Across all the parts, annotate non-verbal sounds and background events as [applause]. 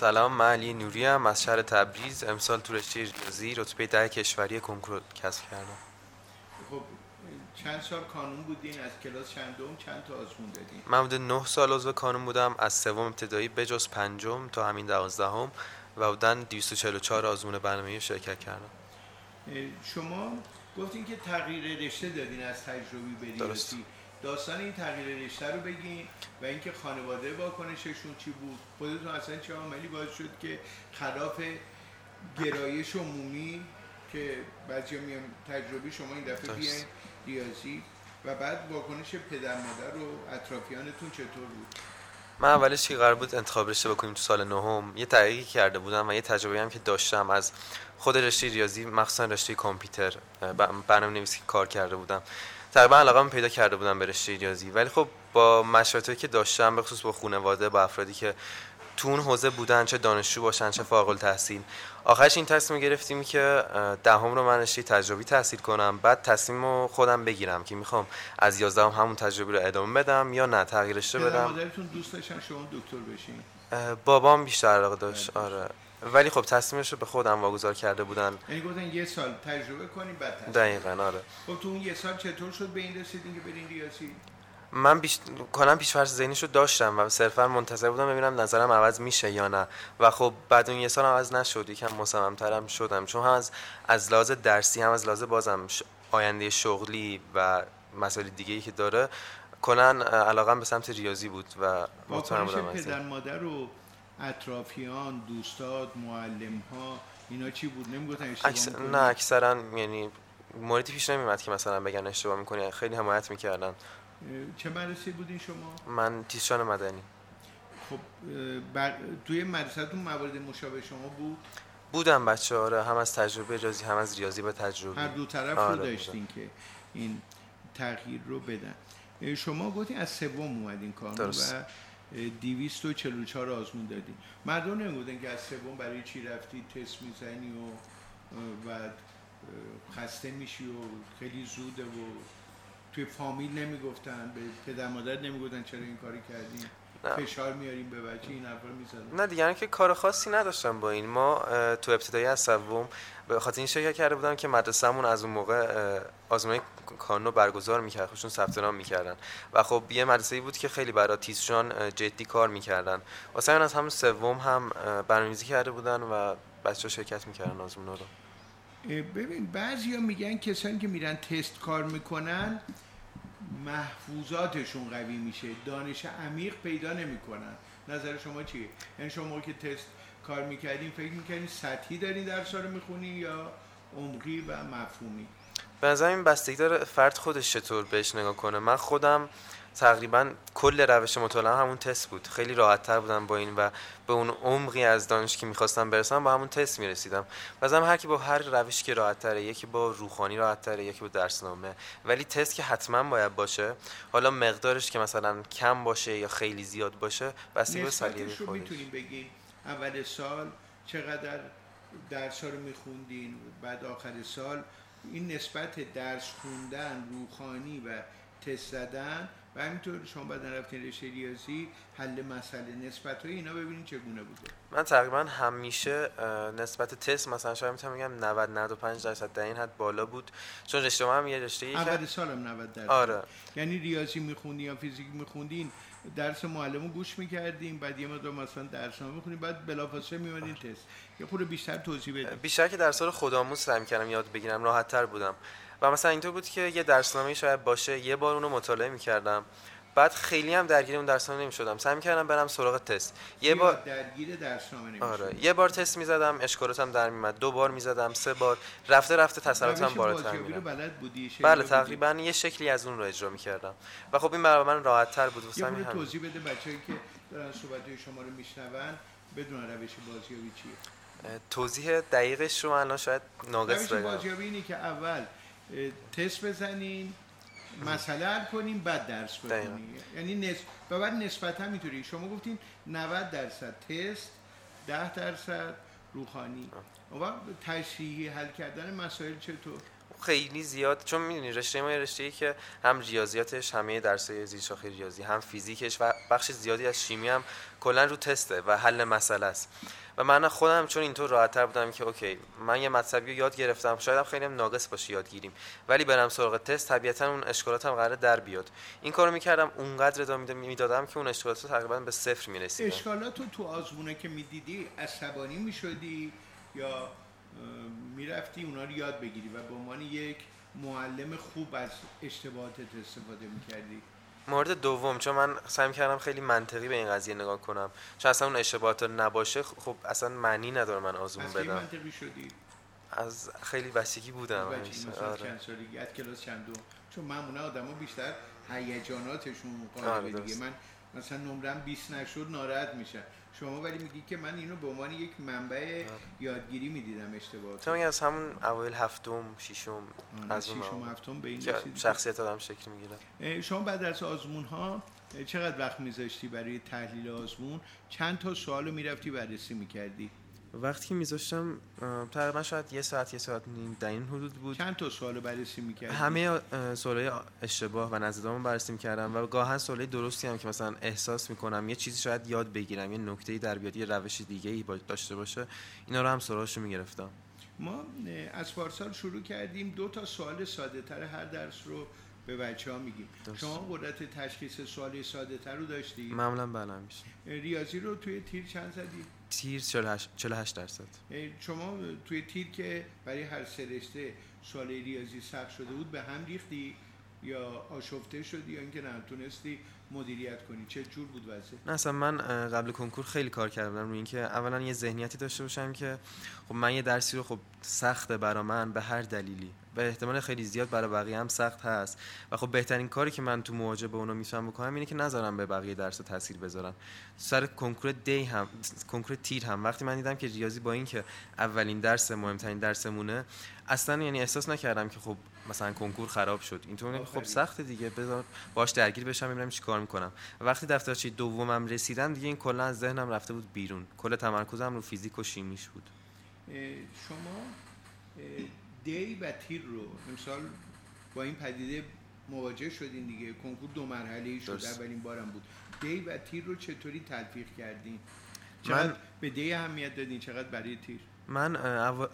سلام من علی نوری هم از شهر تبریز. امسال تو رشته ریاضی رتبه ده کشوری کنکور کسب کردم. خب چند سال کانون بودین؟ از کلاس چندم چند تا آزمون دادین؟ من بوده نه سال عضو کانون بودم. از سوم ابتدایی بجز پنجم تا همین دوازدهم و بودن 244 آزمون برنامه شرکت کردم. شما گفتین که تغییر رشته دادین از تجربی به ریاضی. داستان این تغییر رشته رو بگین و اینکه خانواده واکنششون چی بود. خودتون اصلا چه عاملی باعث شد که خلاف گرایش عمومی که بعضی میان تجربی شما این دفعه بیاین ریاضی و بعد واکنش پدر مادر و اطرافیانتون چطور بود؟ من اولش که قرار بود انتخاب رشته بکنیم تو سال نهم یه تحقیقی کرده بودم و یه تجربه هم که داشتم از خود رشته ریاضی مخصوصا رشته کامپیوتر. برنامه نویسی کار کرده بودم. تقریبا علاقه پیدا کرده بودم به رشته ریاضی. ولی خب با مشورتی که داشتم به خصوص با خانواده با افرادی که تو اون حوزه بودن چه دانشجو باشن چه فارغ التحصیل آخرش این تصمیم گرفتیم که دهم رو من رشته تجربی تحصیل کنم. بعد تصمیم رو خودم بگیرم که می‌خوام از 11 هم همون تجربی رو ادامه بدم یا نه تغییر رشته بدم. مادرتون دوست داشتن شما دکتر بشین؟ بابام بیشتر علاقه داشت. آره. ولی خب تصمیمش رو به خودم واگذار کرده بودن. یعنی گفتن یه سال تجربه کنیم بعد تصمیم. دقیقاً آره. خب تو اون یه سال چطور شد به این رسیدین که برین ریاضی؟ من بیش... کنم پیش فرض ذهنیشو داشتم و صرفا منتظر بودم ببینم نظرم عوض میشه یا نه. و خب بعد اون یه سال عوض نشد. یکم مصممترم شدم. چون هم از از لحاظ درسی هم از لحاظ بازم ش... آینده شغلی و مسائل دیگه ای که داره کنن علاقم به سمت ریاضی بود و مطمئن بودم پدر مادر و اطرافیان دوستات معلم ها اینا چی بود؟ نمی‌گفتن اکس... نه اکثرا یعنی موردی پیش نمیمد که مثلا بگن اشتباه می‌کنی. خیلی حمایت می‌کردن. چه مدرسه بودین شما؟ من تیزشان مدنی. خب بر... توی مدرسهتون موارد مشابه شما بود؟ بودم بچه آره هم از تجربه ریاضی هم از ریاضی به تجربه. هر دو طرف آره رو داشتین که این تغییر رو بدن. شما گفتین از سوم اومدین درست. و 244 آزمون دادی مردم نمی‌گفتن که از سوم برای چی رفتی تست می‌زنی و بعد خسته میشی و خیلی زوده و توی فامیل نمی‌گفتن به پدر مادر نمی‌گفتن چرا این کاری کردین فشار میاریم به بچه این حرفا می‌زنن. نه دیگه که کار خاصی نداشتم با این. ما تو ابتدایی از سوم به خاطر این شرکت کرده بودم که مدرسه‌مون از اون موقع آزمون کانون برگزار می‌کرد. خودشون ثبت نام می‌کردن. و خب یه مدرسه‌ای بود که خیلی برای تیزشان جدی کار می‌کردن. واسه از همون سوم هم برنامه‌ریزی کرده بودن و بچه‌ها شرکت می‌کردن آزمون رو. ببین بعضیا میگن کسانی که میرن تست کار می‌کنن محفوظاتشون قوی میشه. دانش عمیق پیدا نمی‌کنن. نظر شما چیه؟ یعنی شما که تست کار می‌کردین فکر می‌کردین سطحی دارین درس رو می‌خونین یا عمقی و مفهومی؟ به نظر این بستگی داره فرد خودش چطور بهش نگاه کنه. من خودم تقریبا کل روش مطالعه همون تست بود. خیلی راحت تر بودم با این و به اون عمقی از دانش که می‌خواستم برسم با همون تست می‌رسیدم. و هر کی با هر روش که راحت تره یکی با روخانی راحت تره یکی با درسنامه. ولی تست که حتما باید باشه حالا مقدارش که مثلا کم باشه یا خیلی زیاد باشه بستگی به سلیقه رو می‌تونیم بگین اول سال چقدر درس رو میخوندین بعد آخر سال این نسبت درس خوندن روخانی و تست زدن و همینطور شما بعد رفتین رشته ریاضی حل مسئله نسبت های اینا ببینید چگونه بوده. من تقریبا همیشه نسبت تست مثلا شاید می‌تونم بگم 90 95 درصد در این حد بالا بود. چون رشته ما هم یه رشته ای اول سالم 90 درصد. آره. یعنی ریاضی میخوندی یا فیزیک میخوندین درس معلمو گوش می‌کردیم بعد یه مقدار مثلا درس نامه می‌خونیم بعد بلافاصله میومدین تست. یه خورده بیشتر توضیح بدید بیشتر که در سال خودآموز سعی کردم یاد بگیرم راحت تر بودم. و مثلا اینطور بود که یه درسنامه شاید باشه یه بار اونو مطالعه می‌کردم. بعد خیلی هم درگیر اون درسنامه نمی‌شدم. سعی می‌کردم برم سراغ تست. یه بار درگیر درسنامه نمی‌شدم آره. یه بار تست می‌زدم اشکالاتم در میمد دو بار می‌زدم سه بار. رفته رفته تسلطم بالاتر میرم بله تقریبا یه شکلی از اون رو اجرا می‌کردم. و خب این برای من راحت تر بود واسه همین. توضیح بده بچه‌ای که دارن صحبت شما رو میشنون بدون روش بازیابی چیه. توضیح دقیقش رو الان شاید ناقص بگم بازیابی اینه که اول تست بزنین مسئله حل کنیم بعد درس بکنیم یعنی نسب... و بعد نسبت هم می‌تونی. شما گفتین 90 درصد تست 10 درصد روخانی و تشریحی حل کردن مسائل چطور؟ خیلی زیاد چون می‌دونی رشته ما رشته ای که هم ریاضیاتش همه درسای زیر شاخه ریاضی هم فیزیکش و بخش زیادی از شیمی هم کلا رو تسته و حل مسئله است. و من خودم چون اینطور راحتتر بودم که اوکی من یه مطلبی رو یاد گرفتم شاید هم خیلی هم ناقص باشه یادگیریم ولی برم سراغ تست طبیعتا اون اشکالاتم قرار در بیاد. این کارو می‌کردم اونقدر ادامه می‌دادم که اون اشکالات تقریبا به صفر می‌رسید اشکالات تو آزمونه که می‌دیدی عصبانی می‌شدی یا می‌رفتی اونا رو یاد بگیری و به عنوان یک معلم خوب از اشتباهاتت استفاده می‌کردی. مورد دوم چون من سعی کردم خیلی منطقی به این قضیه نگاه کنم. چون اصلا اون اشتباهات نباشه خب اصلا معنی نداره من آزمون از بدم. منطقی شدی؟ از خیلی بچگی بودم. مثلا آره. چند سالگی از کلاس چند دو؟ چون معمولا آدما بیشتر هیجاناتشون قالب آره دیگه من مثلا نمرم 20 نشد ناراحت میشم. شما ولی میگی که من اینو به عنوان یک منبع یادگیری می‌دیدم اشتباه تو از همون اوایل هفتم ششم از ششم هفتم به این شخصیت آدم شکل می‌گیره. شما بعد از آزمون ها چقدر وقت میذاشتی برای تحلیل آزمون؟ چند تا سوال می‌رفتی بررسی می‌کردی؟ وقتی که میذاشتم تقریبا شاید یه ساعت یه ساعت نیم در این حدود بود. چند تا سوال بررسی می‌کردی؟ همه سوالای اشتباه و نزدامو بررسی می‌کردم و گاهن سوالای درستی هم که مثلا احساس می‌کنم یه چیزی شاید یاد بگیرم یه نکته در بیاد یه روش دیگه ای داشته باشه اینا رو هم سوالاشو می‌گرفتم. ما از پارسال شروع کردیم دو تا سوال ساده تر هر درس رو به بچه ها میگیم شما قدرت تشخیص سوال ساده تر رو داشتی؟ معمولا بله میشه ریاضی رو توی تیر چند زدی؟ تیر 48 درصد. شما توی تیر که برای هر سه رشته ریاضی سخت شده بود به هم ریختی یا آشفته شدی یا اینکه نتونستی مدیریت کنی؟ چه جور بود وضع نه اصلا من قبل کنکور خیلی کار کردم روی اینکه اولا یه ذهنیتی داشته باشم که خب من یه درسی رو خب سخته برا من به هر دلیلی به احتمال خیلی زیاد برای بقیه هم سخت هست و خب بهترین کاری که من تو مواجهه با اونا می‌تونم بکنم اینه که نذارم به بقیه درس تاثیر بذارم سر کنکور دی هم کنکور تیر هم. وقتی من دیدم که ریاضی با اینکه اولین درس مهمترین درسمونه اصلا یعنی احساس نکردم که خب مثلا کنکور خراب شد. اینطور خب سخت دیگه. بذار باش درگیر بشم ببینم چیکار می‌کنم. و وقتی دفترچه دومم رسیدم دیگه این کلا از ذهنم رفته بود بیرون. کل تمرکزم رو فیزیک و شیمیش بود. شما دی و تیر رو امسال با این پدیده مواجه شدین دیگه. کنکور دو مرحله شد. اولین بارم بود. دی و تیر رو چطوری تلفیق کردین؟ من به دی اهمیت دادین؟ چقدر برای تیر؟ من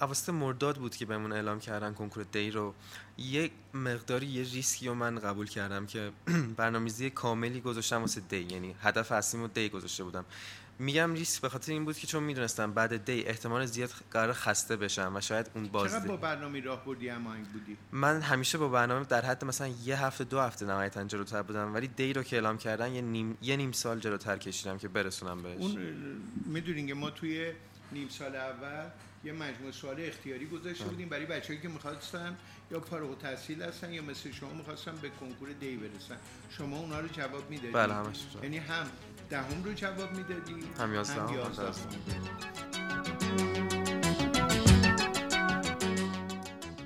اواسط مرداد بود که بهمون اعلام کردن کنکور دی رو. یک مقداری یه ریسکی رو من قبول کردم که [clears throat] برنامه‌ریزی کاملی گذاشتم واسه دی. یعنی هدف اصلیمو دی گذاشته بودم. میگم ریسک به خاطر این بود که چون می‌دونستم بعد دی احتمال زیاد قرار خسته بشم و شاید اون باز چقدر با برنامه راه بردی هماهنگ بودی؟ من همیشه با برنامه در حد مثلا یه هفته دو هفته نهایتا جلوتر بودم. ولی دی رو که اعلام کردن یه نیم یه نیم سال جلوتر کشیدم که برسونم بهش. اون می‌دونین که ما توی نیم سال اول یه مجموعه سوال اختیاری گذاشته بودیم برای بچه‌ای که می‌خواستن یا فارغ التحصیل هستن یا مثل شما می‌خواستن به کنکور دی برسن. شما اونا رو جواب می‌دادید بله همش یعنی هم دهم رو جواب می‌دادی هم یازدهم